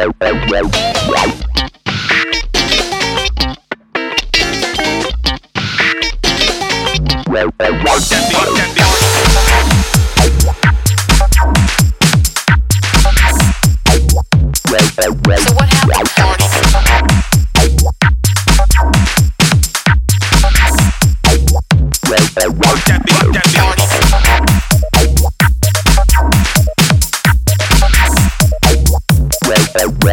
That Ah!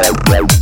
Bye.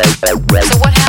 Wow.